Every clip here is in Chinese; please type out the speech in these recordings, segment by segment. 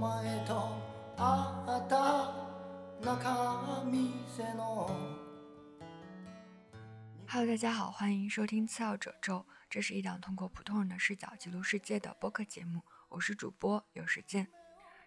前と会った中見せの Hello，大家好，欢迎收听次要褶皱，这是一档通过普通人的视角记录世界的播客节目，我是主播有时间。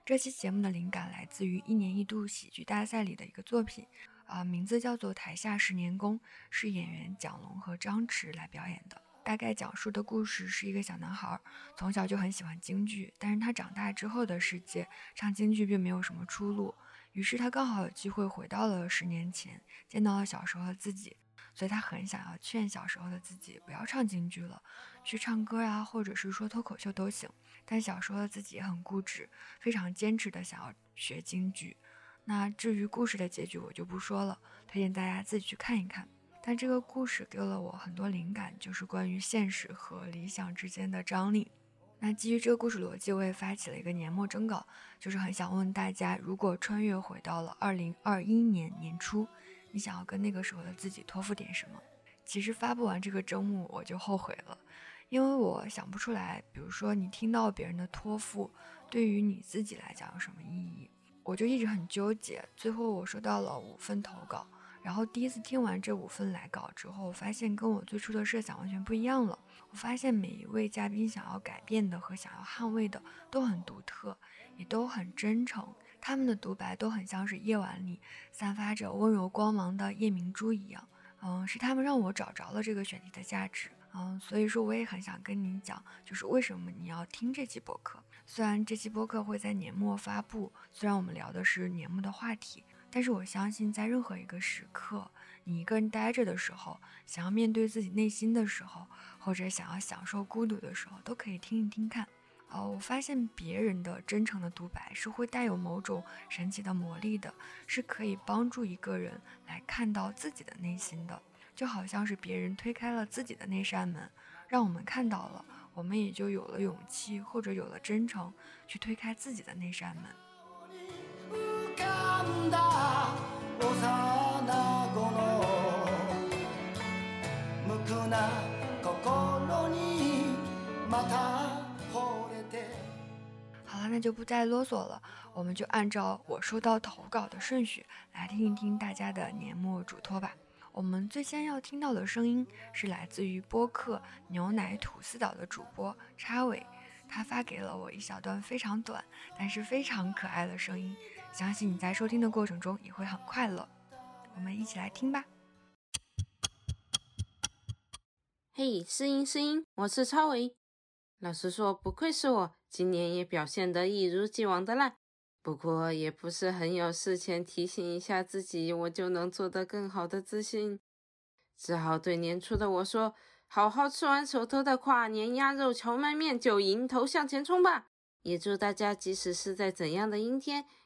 这期节目的灵感来自于一年一度喜剧大赛里的一个作品，啊、名字叫做《台下十年功》，是演员蒋龙和张弛来表演的。 大概讲述的故事是一个小男孩，从小就很喜欢京剧，但是他长大之后的世界唱京剧并没有什么出路，于是他刚好有机会回到了十年前，见到了小时候的自己。所以他很想要劝小时候的自己不要唱京剧了，去唱歌呀、或者是说脱口秀都行。但小时候的自己也很固执，非常坚持的想要学京剧。那至于故事的结局，我就不说了，推荐大家自己去看一看。但这个故事给了我很多灵感，就是关于现实和理想之间的张力。那基于这个故事逻辑，我也发起了一个年末征稿，就是很想问大家，如果穿越回到了二零二一年年初，你想要跟那个时候的自己托付点什么？其实发布完这个征目，我就后悔了，因为我想不出来，比如说你听到别人的托付，对于你自己来讲有什么意义？我就一直很纠结。最后我收到了五份投稿，然后第一次听完这五份来稿之后，发现跟我最初的设想完全不一样了。我发现每一位嘉宾想要改变的和想要捍卫的都很独特，也都很真诚。他们的独白都很像是夜晚里散发着温柔光芒的夜明珠一样。嗯，是他们让我找着了这个选题的价值。嗯，所以说我也很想跟你讲，就是为什么你要听这期播客。虽然这期播客会在年末发布，虽然我们聊的是年末的话题，但是我相信在任何一个时刻，你一个人待着的时候，想要面对自己内心的时候，或者想要享受孤独的时候，都可以听一听看。哦，我发现别人的真诚的独白是会带有某种神奇的魔力的，是可以帮助一个人来看到自己的内心的，就好像是别人推开了自己的那扇门，让我们看到了，我们也就有了勇气或者有了真诚去推开自己的那扇门。浮かんだ幼子の無垢な心にまた惚れて好了，那就不再啰嗦了，我们就按照我收到投稿的顺序来听一听大家的年末嘱托吧。我们最先要听到的声音是来自于播客牛奶吐司岛的主播叉尾，他发给了我一小段非常短但是非常可爱的声音，相信你在收听的过程中也会很快乐。 我们一起来听吧。嘿，试音试音，我是超维。老实说，不愧是我，今年也表现得一如既往的烂。不过也不是很有事前提醒一下自己，我就能做得更好的自信，只好对年初的我说：“好好吃完手头的跨年鸭肉荞麦面，就迎头向前冲吧！”也祝大家即使是在怎样的阴天，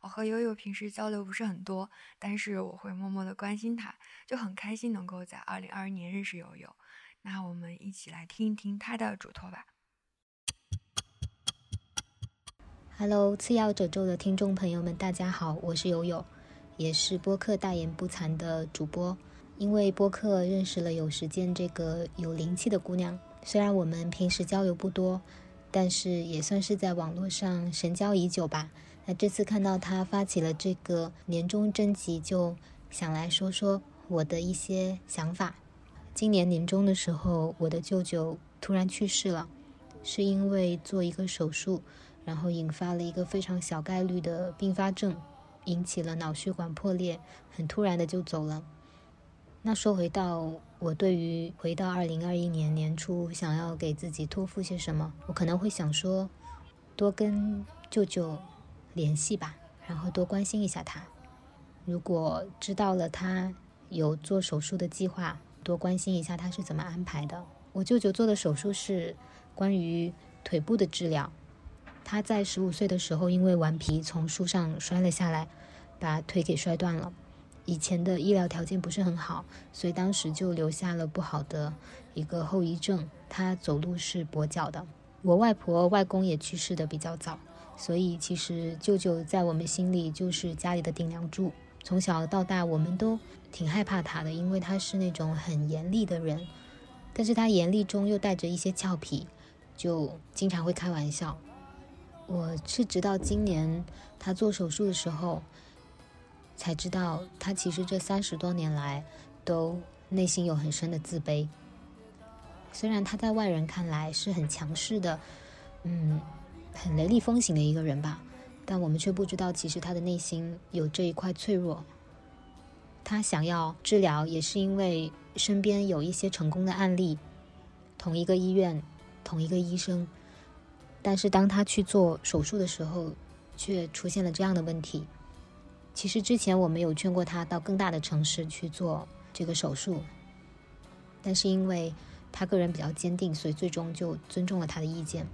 我和友友平时交流不是很多，但是我会默默的关心他，就很开心能够在二零二一年认识友友。那我们一起来听一听他的嘱托吧。Hello，次要褶皱的听众朋友们，大家好，我是友友，也是播客大言不惭的主播。因为播客认识了有时间这个有灵气的姑娘，虽然我们平时交流不多，但是也算是在网络上神交已久吧。那这次看到他发起了这个年终征集，就想来说说我的一些想法。今年年终的时候，我的舅舅突然去世了，是因为做一个手术。然后引发了一个非常小概率的并发症，引起了脑血管破裂，很突然的就走了。那说回到我对于回到二零二一年年初想要给自己托付些什么，我可能会想说，多跟舅舅联系吧，然后多关心一下他。如果知道了他有做手术的计划，多关心一下他是怎么安排的。我舅舅做的手术是关于腿部的治疗。他在十五岁的时候，因为顽皮从树上摔了下来，把腿给摔断了。以前的医疗条件不是很好，所以当时就留下了不好的一个后遗症。他走路是跛脚的。我外婆、外公也去世的比较早，所以其实舅舅在我们心里就是家里的顶梁柱。从小到大，我们都挺害怕他的，因为他是那种很严厉的人。但是他严厉中又带着一些俏皮，就经常会开玩笑。我是直到今年他做手术的时候。才知道，他其实这三十多年来都内心有很深的自卑。虽然他在外人看来是很强势的，嗯，很雷厉风行的一个人吧，但我们却不知道，其实他的内心有这一块脆弱。他想要治疗，也是因为身边有一些成功的案例，同一个医院，同一个医生，但是当他去做手术的时候，却出现了这样的问题。其实之前我们有劝过他到更大的城市去做这个手术，但是因为他个人比较坚定，所以最终就尊重了他的意见。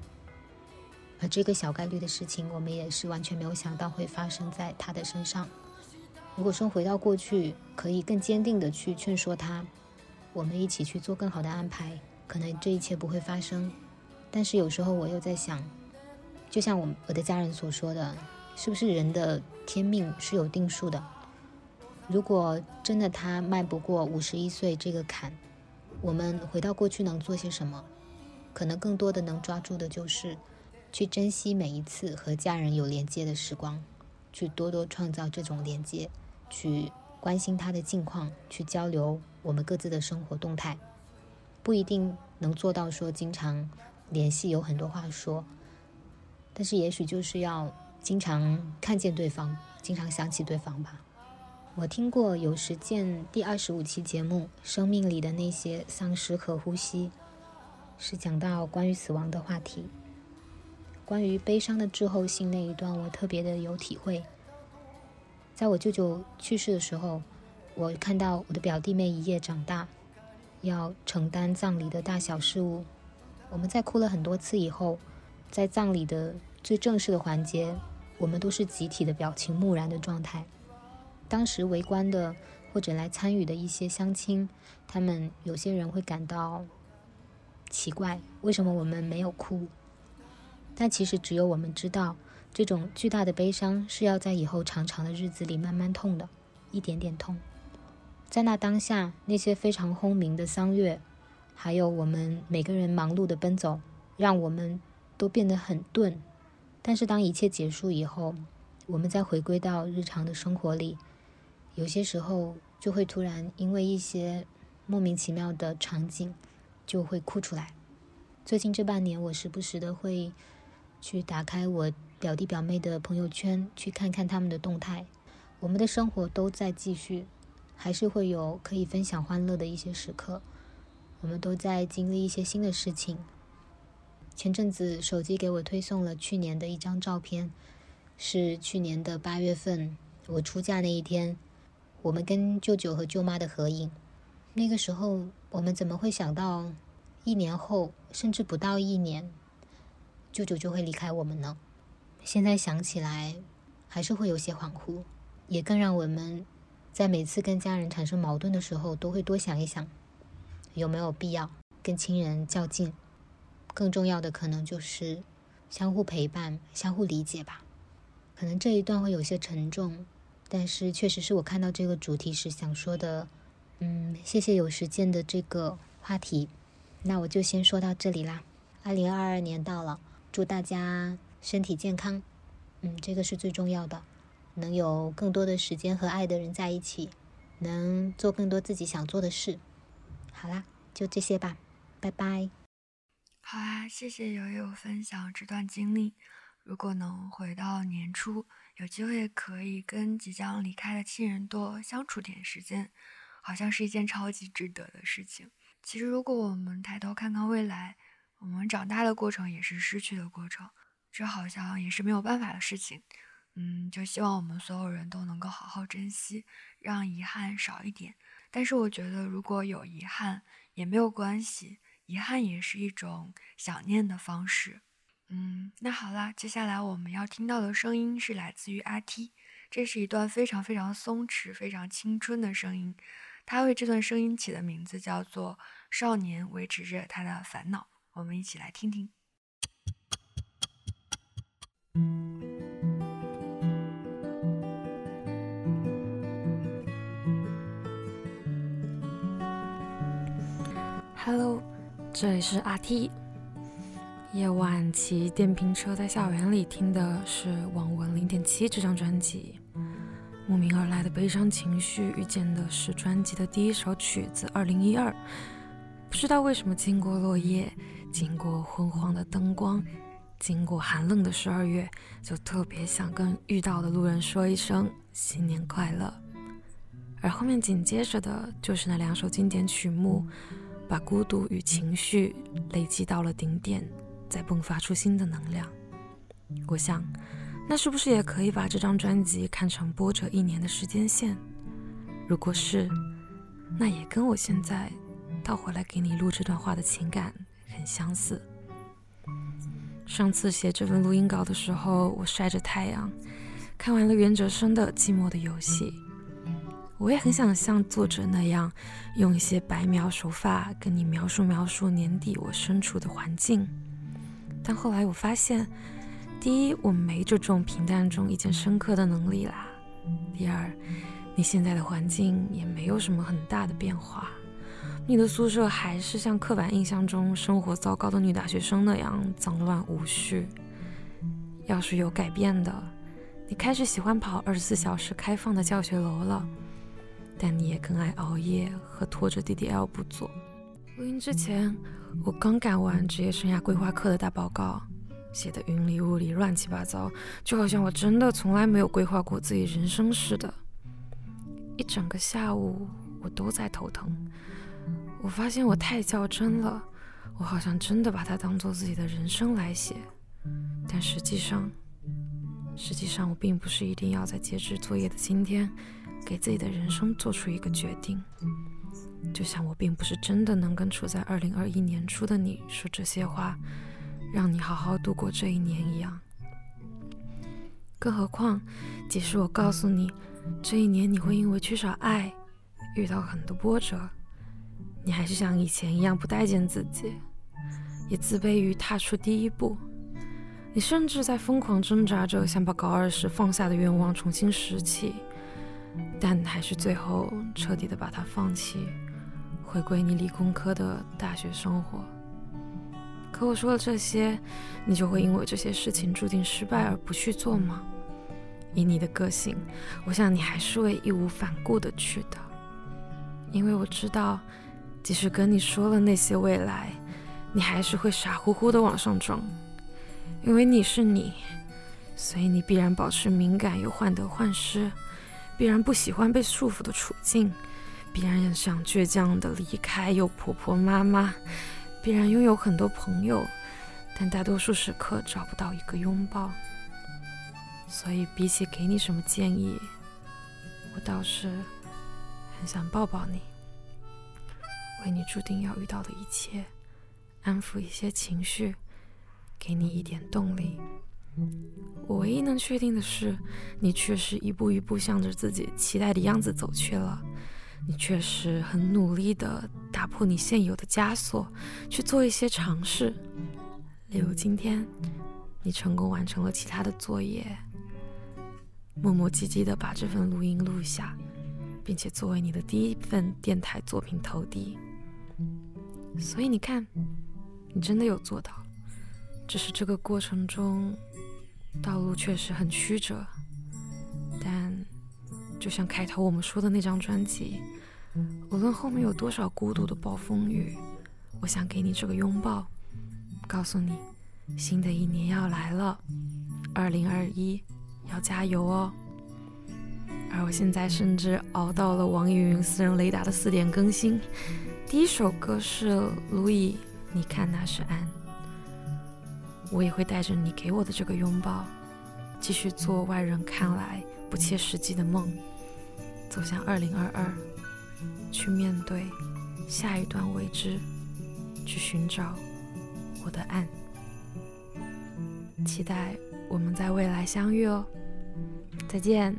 而这个小概率的事情，我们也是完全没有想到会发生在他的身上。如果说回到过去，可以更坚定的去劝说他，我们一起去做更好的安排，可能这一切不会发生。但是有时候我又在想，就像我我的家人所说的。是不是人的天命是有定数的？如果真的他迈不过五十一岁这个坎，我们回到过去能做些什么？可能更多的能抓住的就是去珍惜每一次和家人有连接的时光，去多多创造这种连接，去关心他的近况，去交流我们各自的生活动态。不一定能做到说经常联系，有很多话说，但是也许就是要。经常看见对方，经常想起对方吧。我听过有实践第二十五期节目《生命里的那些丧失和呼吸》，是讲到关于死亡的话题。关于悲伤的滞后性那一段，我特别的有体会。在我舅舅去世的时候，我看到我的表弟妹一夜长大，要承担葬礼的大小事务。我们在哭了很多次以后，在葬礼的最正式的环节。我们都是集体的表情木然的状态。当时围观的或者来参与的一些乡亲，他们有些人会感到奇怪，为什么我们没有哭？但其实只有我们知道，这种巨大的悲伤是要在以后长长的日子里慢慢痛的，一点点痛。在那当下，那些非常轰鸣的丧乐，还有我们每个人忙碌的奔走，让我们都变得很钝。但是当一切结束以后，我们再回归到日常的生活里，有些时候就会突然因为一些莫名其妙的场景，就会哭出来。最近这半年，我时不时的会去打开我表弟表妹的朋友圈，去看看他们的动态。我们的生活都在继续，还是会有可以分享欢乐的一些时刻。我们都在经历一些新的事情。前阵子手机给我推送了去年的一张照片，是去年的八月份我出嫁那一天，我们跟舅舅和舅妈的合影。那个时候我们怎么会想到，一年后甚至不到一年，舅舅就会离开我们呢？现在想起来，还是会有些恍惚，也更让我们在每次跟家人产生矛盾的时候，都会多想一想，有没有必要跟亲人较劲。更重要的可能就是相互陪伴、相互理解吧。可能这一段会有些沉重，但是确实是我看到这个主题时想说的。嗯，谢谢有时间的这个话题，那我就先说到这里啦。二零二二年到了，祝大家身体健康。嗯，这个是最重要的，能有更多的时间和爱的人在一起，能做更多自己想做的事。好啦，就这些吧，拜拜。好啊，谢谢友友分享这段经历。如果能回到年初，有机会可以跟即将离开的亲人多相处点时间，好像是一件超级值得的事情。其实，如果我们抬头看看未来，我们长大的过程也是失去的过程，这好像也是没有办法的事情。嗯，就希望我们所有人都能够好好珍惜，让遗憾少一点。但是，我觉得如果有遗憾也没有关系。遗憾也是一种想念的方式。嗯，那好啦，接下来我们要听到的声音是来自于阿 T，这是一段非常非常松弛、非常青春的声音。他为这段声音起的名字叫做“少年维持着他的烦恼”。我们一起来听听。Hello，这里是阿 T。夜晚骑电瓶车在校园里听的是《网文零点七》这张专辑，慕名而来的悲伤情绪遇见的是专辑的第一首曲子《二零一二》。不知道为什么，经过落叶，经过昏黄的灯光，经过寒冷的十二月，就特别想跟遇到的路人说一声新年快乐。而后面紧接着的就是那两首经典曲目。把孤独与情绪累积到了顶点，再迸发出新的能量。我想，那是不是也可以把这张专辑看成播着一年的时间线？如果是，那也跟我现在倒回来给你录这段话的情感很相似。上次写这份录音稿的时候，我晒着太阳，看完了袁哲生的《寂寞的游戏》。我也很想像作者那样，用一些白描手法跟你描述描述年底我身处的环境。但后来我发现，第一，我没这种平淡中一见深刻的能力啦；第二，你现在的环境也没有什么很大的变化，你的宿舍还是像刻板印象中生活糟糕的女大学生那样脏乱无序。要是有改变的，你开始喜欢跑二十四小时开放的教学楼了。但你也更爱熬夜和拖着 DDL 不做。录音之前，我刚赶完职业生涯规划课的大报告，写的云里雾里、乱七八糟，就好像我真的从来没有规划过自己人生似的。一整个下午，我都在头疼。我发现我太较真了，我好像真的把它当做自己的人生来写。但实际上，实际上我并不是一定要在截止作业的今天。给自己的人生做出一个决定，就像我并不是真的能跟处在二零二一年初的你说这些话，让你好好度过这一年一样。更何况，即使我告诉你，这一年你会因为缺少爱，遇到很多波折，你还是像以前一样不待见自己，也自卑于踏出第一步。你甚至在疯狂挣扎着，想把高二时放下的愿望重新拾起。但还是最后彻底的把它放弃，回归你理工科的大学生活。可我说了这些，你就会因为这些事情注定失败而不去做吗？以你的个性，我想你还是会义无反顾的去的，因为我知道，即使跟你说了那些未来，你还是会傻乎乎的往上撞，因为你是你，所以你必然保持敏感又患得患失。必然不喜欢被束缚的处境，必然想倔强的离开有婆婆妈妈，必然拥有很多朋友，但大多数时刻找不到一个拥抱。所以比起给你什么建议，我倒是很想抱抱你，为你注定要遇到的一切安抚一些情绪，给你一点动力。我唯一能确定的是，你确实一步一步向着自己期待的样子走去了。你确实很努力地打破你现有的枷锁，去做一些尝试。例如今天，你成功完成了其他的作业，磨磨唧唧地把这份录音录下，并且作为你的第一份电台作品投递。所以你看，你真的有做到，只是这个过程中。道路确实很曲折，但就像开头我们说的那张专辑，无论后面有多少孤独的暴风雨，我想给你这个拥抱，告诉你，新的一年要来了，二零二一要加油哦。而我现在甚至熬到了网易云私人雷达的四点更新，第一首歌是《路易》，你看那是岸。我也会带着你给我的这个拥抱，继续做外人看来不切实际的梦，走向二零二二，去面对下一段未知，去寻找我的岸。期待我们在未来相遇哦，再见。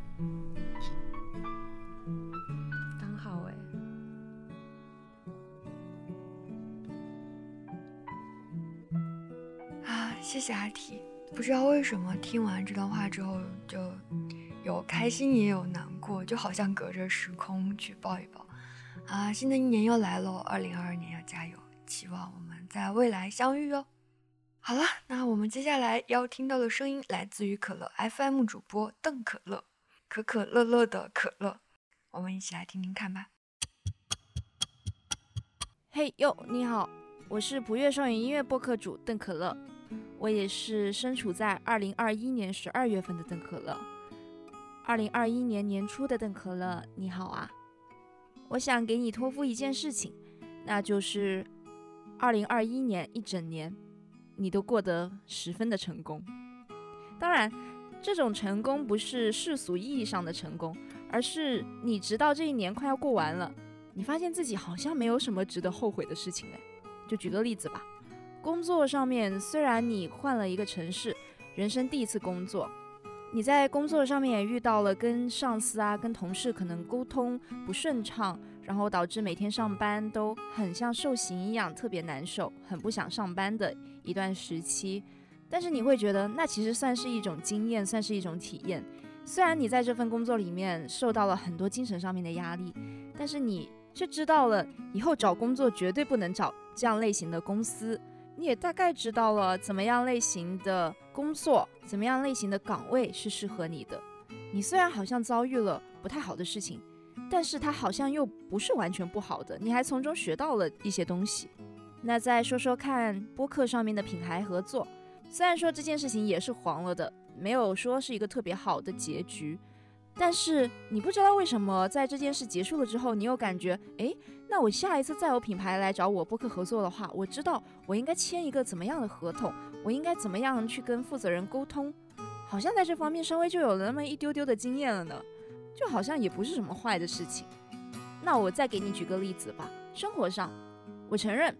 啊，谢谢阿提。不知道为什么听完这段话之后，就有开心也有难过，就好像隔着时空去抱一抱。啊，新的一年又来喽，二零二二年要加油，希望我们在未来相遇哦。好了，那我们接下来要听到的声音来自于可乐 FM 主播邓可乐，可可乐乐的可乐，我们一起来听听看吧。嘿哟，你好，我是不悦少女音乐播客主邓可乐，我也是身处在二零二一年十二月份的邓可乐，二零二一年年初的邓可乐，你好啊。我想给你托付一件事情，那就是二零二一年一整年，你都过得十分的成功。当然，这种成功不是世俗意义上的成功，而是你直到这一年快要过完了，你发现自己好像没有什么值得后悔的事情。哎，就举个例子吧，工作上面虽然你换了一个城市，人生第一次工作。你在工作上面也遇到了跟上司啊、跟同事可能沟通不顺畅，然后导致每天上班都很像受刑一样，特别难受，很不想上班的一段时期。但是你会觉得那其实算是一种经验，算是一种体验。虽然你在这份工作里面受到了很多精神上面的压力，但是你却知道了以后找工作绝对不能找这样类型的公司。你也大概知道了怎么样类型的工作，怎么样类型的岗位是适合你的。你虽然好像遭遇了不太好的事情，但是它好像又不是完全不好的，你还从中学到了一些东西。那再说说看播客上面的品牌合作，虽然说这件事情也是黄了的，没有说是一个特别好的结局。但是你不知道为什么，在这件事结束了之后，你又感觉，哎，那我下一次再有品牌来找我播客合作的话，我知道我应该签一个怎么样的合同，我应该怎么样去跟负责人沟通，好像在这方面稍微就有了那么一丢丢的经验了呢，就好像也不是什么坏的事情。那我再给你举个例子吧，生活上，我承认，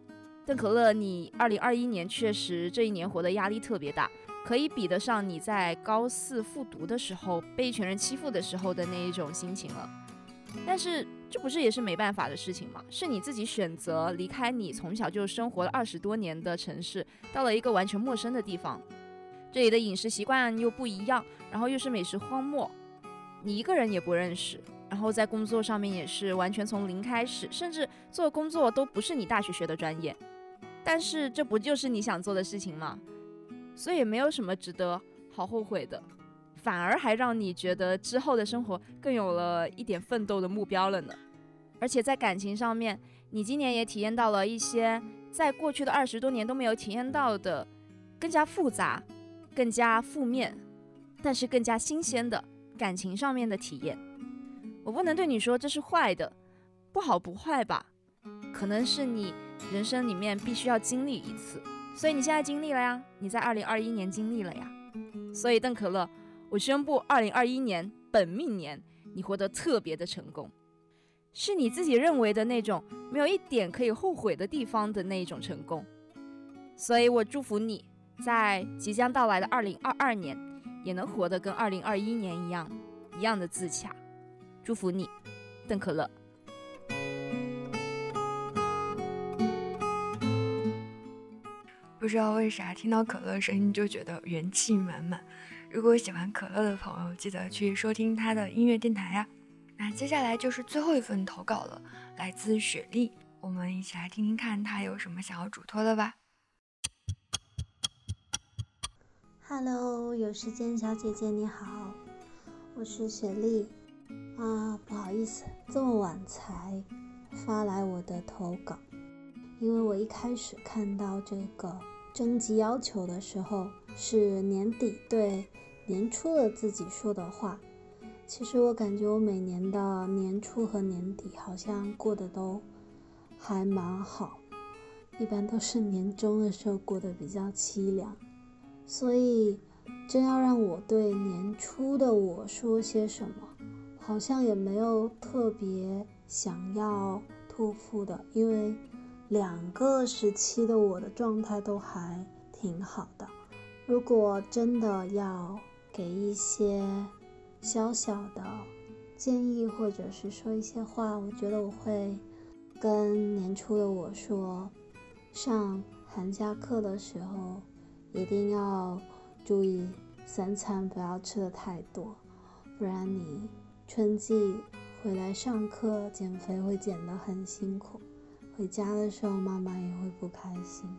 邓可乐，你二零二一年确实这一年活的压力特别大。可以比得上你在高四复读的时候被一群人欺负的时候的那一种心情了，但是这不是也是没办法的事情吗？是你自己选择离开你从小就生活了二十多年的城市，到了一个完全陌生的地方，这里的饮食习惯又不一样，然后又是美食荒漠，你一个人也不认识，然后在工作上面也是完全从零开始，甚至做工作都不是你大学学的专业，但是这不就是你想做的事情吗？所以没有什么值得好后悔的，反而还让你觉得之后的生活更有了一点奋斗的目标了呢。而且在感情上面，你今年也体验到了一些在过去的二十多年都没有体验到的，更加复杂、更加负面，但是更加新鲜的感情上面的体验。我不能对你说这是坏的，不好不坏吧，可能是你人生里面必须要经历一次。所以你现在经历了呀，你在二零二一年经历了呀，所以邓可乐，我宣布二零二一年本命年你活得特别的成功，是你自己认为的那种没有一点可以后悔的地方的那一种成功，所以我祝福你在即将到来的二零二二年也能活得跟二零二一年一样一样的自洽，祝福你，邓可乐。不知道为啥听到可乐声音就觉得元气满满。如果喜欢可乐的朋友，记得去收听他的音乐电台呀。那接下来就是最后一份投稿了，来自雪莉，我们一起来听听看他有什么想要嘱托的吧。Hello，有时间小姐姐你好，我是雪莉啊，不好意思这么晚才发来我的投稿，因为我一开始看到这个。征集要求的时候是年底对年初的自己说的话。其实我感觉我每年的年初和年底好像过得都还蛮好，一般都是年终的时候过得比较凄凉。所以真要让我对年初的我说些什么，好像也没有特别想要托付的，因为。两个时期的我的状态都还挺好的。如果真的要给一些小小的建议，或者是说一些话，我觉得我会跟年初的我说，上寒假课的时候一定要注意三餐不要吃的太多，不然你春季回来上课减肥会减得很辛苦，回家的时候妈妈也会不开心。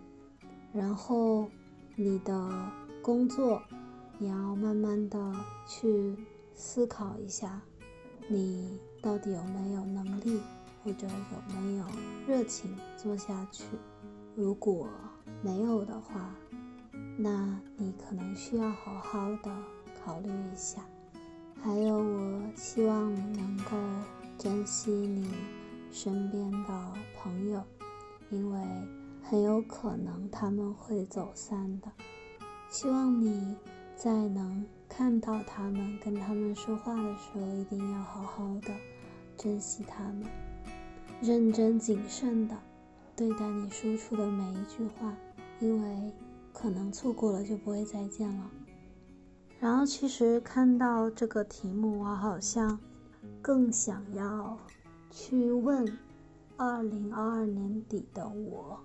然后你的工作，你要慢慢的去思考一下，你到底有没有能力，或者有没有热情做下去。如果没有的话，那你可能需要好好的考虑一下。还有，我希望你能够珍惜你身边的朋友，因为。很有可能他们会走散的，希望你在能看到他们、跟他们说话的时候，一定要好好的珍惜他们，认真谨慎的对待你说出的每一句话，因为可能错过了就不会再见了。然后，其实看到这个题目，我好像更想要去问二零二二年底的我。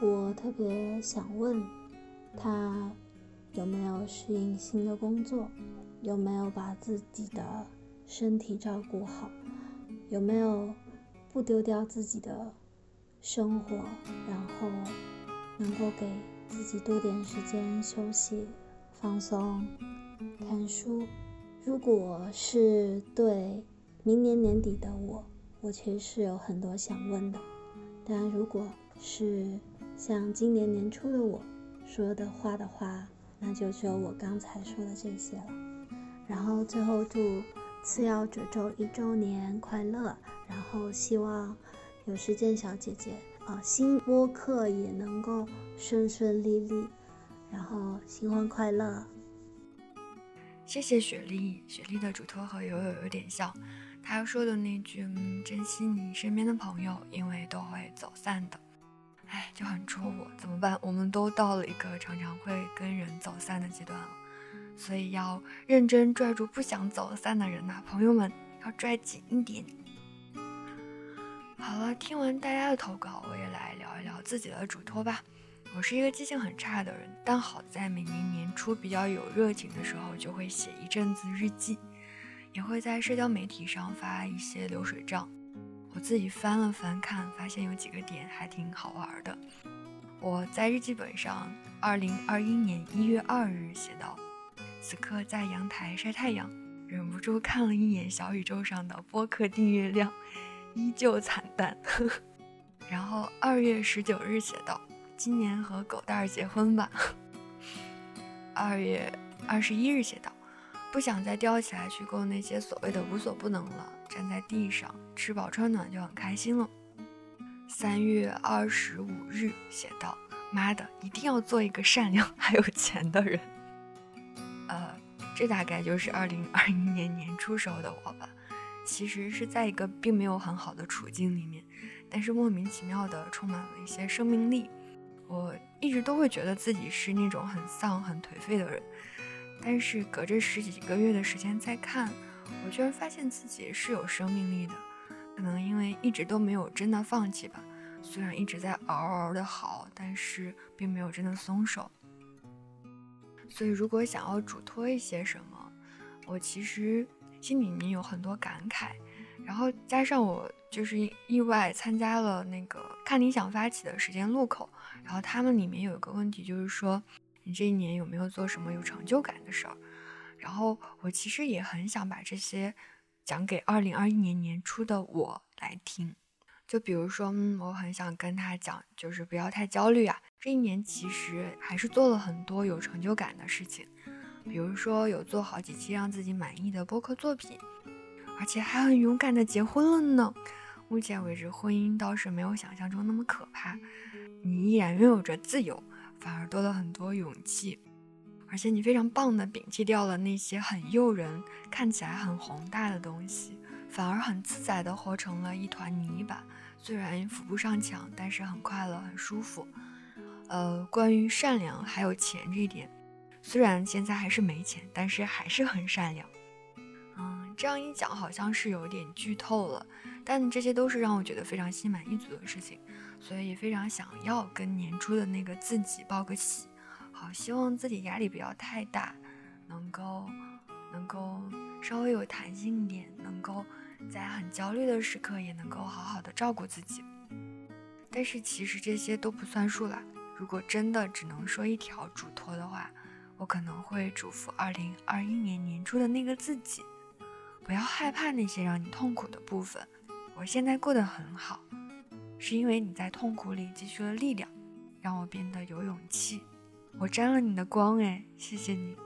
我特别想问他有没有适应新的工作，有没有把自己的身体照顾好，有没有不丢掉自己的生活，然后能够给自己多点时间休息、放松、看书。如果是对明年年底的我，我其实是有很多想问的，但如果是像今年年初的我说的话的话，那就只有我刚才说的这些了。然后最后祝次要褶皱一周年快乐，然后希望有时间小姐姐啊新播客也能够顺顺利利，然后新婚快乐。谢谢雪莉，雪莉的嘱托和友友有点像，他说的那句“嗯，珍惜你身边的朋友，因为都会走散的”。哎，就很戳我，怎么办？我们都到了一个常常会跟人走散的阶段了，所以要认真拽住不想走散的人呐，朋友们要拽紧一点。好了，听完大家的投稿，我也来聊一聊自己的嘱托吧。我是一个记性很差的人，但好在每年年初比较有热情的时候，就会写一阵子日记，也会在社交媒体上发一些流水账。我自己翻了翻看，发现有几个点还挺好玩的。我在日记本上，二零二一年一月二日写道：“此刻在阳台晒太阳，忍不住看了一眼小宇宙上的播客订阅量，依旧惨淡。”然后二月十九日写道：“今年和狗蛋儿结婚吧。”二月二十一日写道。不想再吊起来去够那些所谓的无所不能了，站在地上吃饱穿暖就很开心了。三月二十五日写道：“妈的，一定要做一个善良还有钱的人。”呃，这大概就是二零二一年年初时候的我吧。其实是在一个并没有很好的处境里面，但是莫名其妙的充满了一些生命力。我一直都会觉得自己是那种很丧、很颓废的人。但是隔着十几个月的时间再看，我居然发现自己是有生命力的。可能因为一直都没有真的放弃吧，虽然一直在嗷嗷的好，但是并没有真的松手。所以如果想要嘱托一些什么，我其实心里面有很多感慨。然后加上我就是意外参加了那个看理想发起的时间路口，然后他们里面有一个问题就是说。你这一年有没有做什么有成就感的事儿？然后我其实也很想把这些讲给二零二一年年初的我来听。就比如说，嗯，我很想跟他讲，就是不要太焦虑啊。这一年其实还是做了很多有成就感的事情，比如说有做好几期让自己满意的播客作品，而且还很勇敢的结婚了呢。目前为止，婚姻倒是没有想象中那么可怕，你依然拥有着自由。反而多了很多勇气，而且你非常棒的摒弃掉了那些很诱人、看起来很宏大的东西，反而很自在的活成了一团泥巴。虽然扶不上墙，但是很快乐、很舒服。呃，关于善良还有钱这一点，虽然现在还是没钱，但是还是很善良。嗯这样一讲好像是有点剧透了，但这些都是让我觉得非常心满意足的事情，所以非常想要跟年初的那个自己报个喜。好，希望自己压力不要太大，能够能够稍微有弹性一点，能够在很焦虑的时刻也能够好好的照顾自己。但是其实这些都不算数啦。如果真的只能说一条嘱托的话，我可能会嘱咐二零二一年年初的那个自己，不要害怕那些让你痛苦的部分。我现在过得很好，是因为你在痛苦里积蓄了力量，让我变得有勇气。我沾了你的光，哎，谢谢你。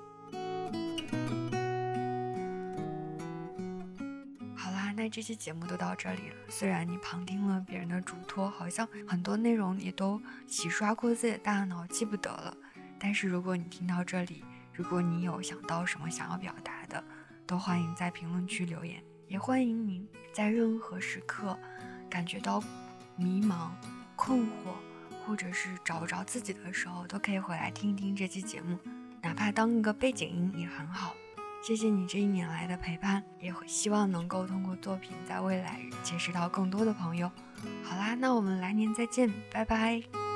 好啦那这期节目都到这里了。虽然你旁听了别人的嘱托，好像很多内容也都洗刷过自己的大脑，记不得了。但是如果你听到这里，如果你有想到什么想要表达的，都欢迎在评论区留言。也欢迎您在任何时刻感觉到迷茫、困惑，或者是找不着自己的时候，都可以回来听一听这期节目，哪怕当一个背景音也很好。谢谢你这一年来的陪伴，也希望能够通过作品在未来结识到更多的朋友。好啦，那我们来年再见，拜拜。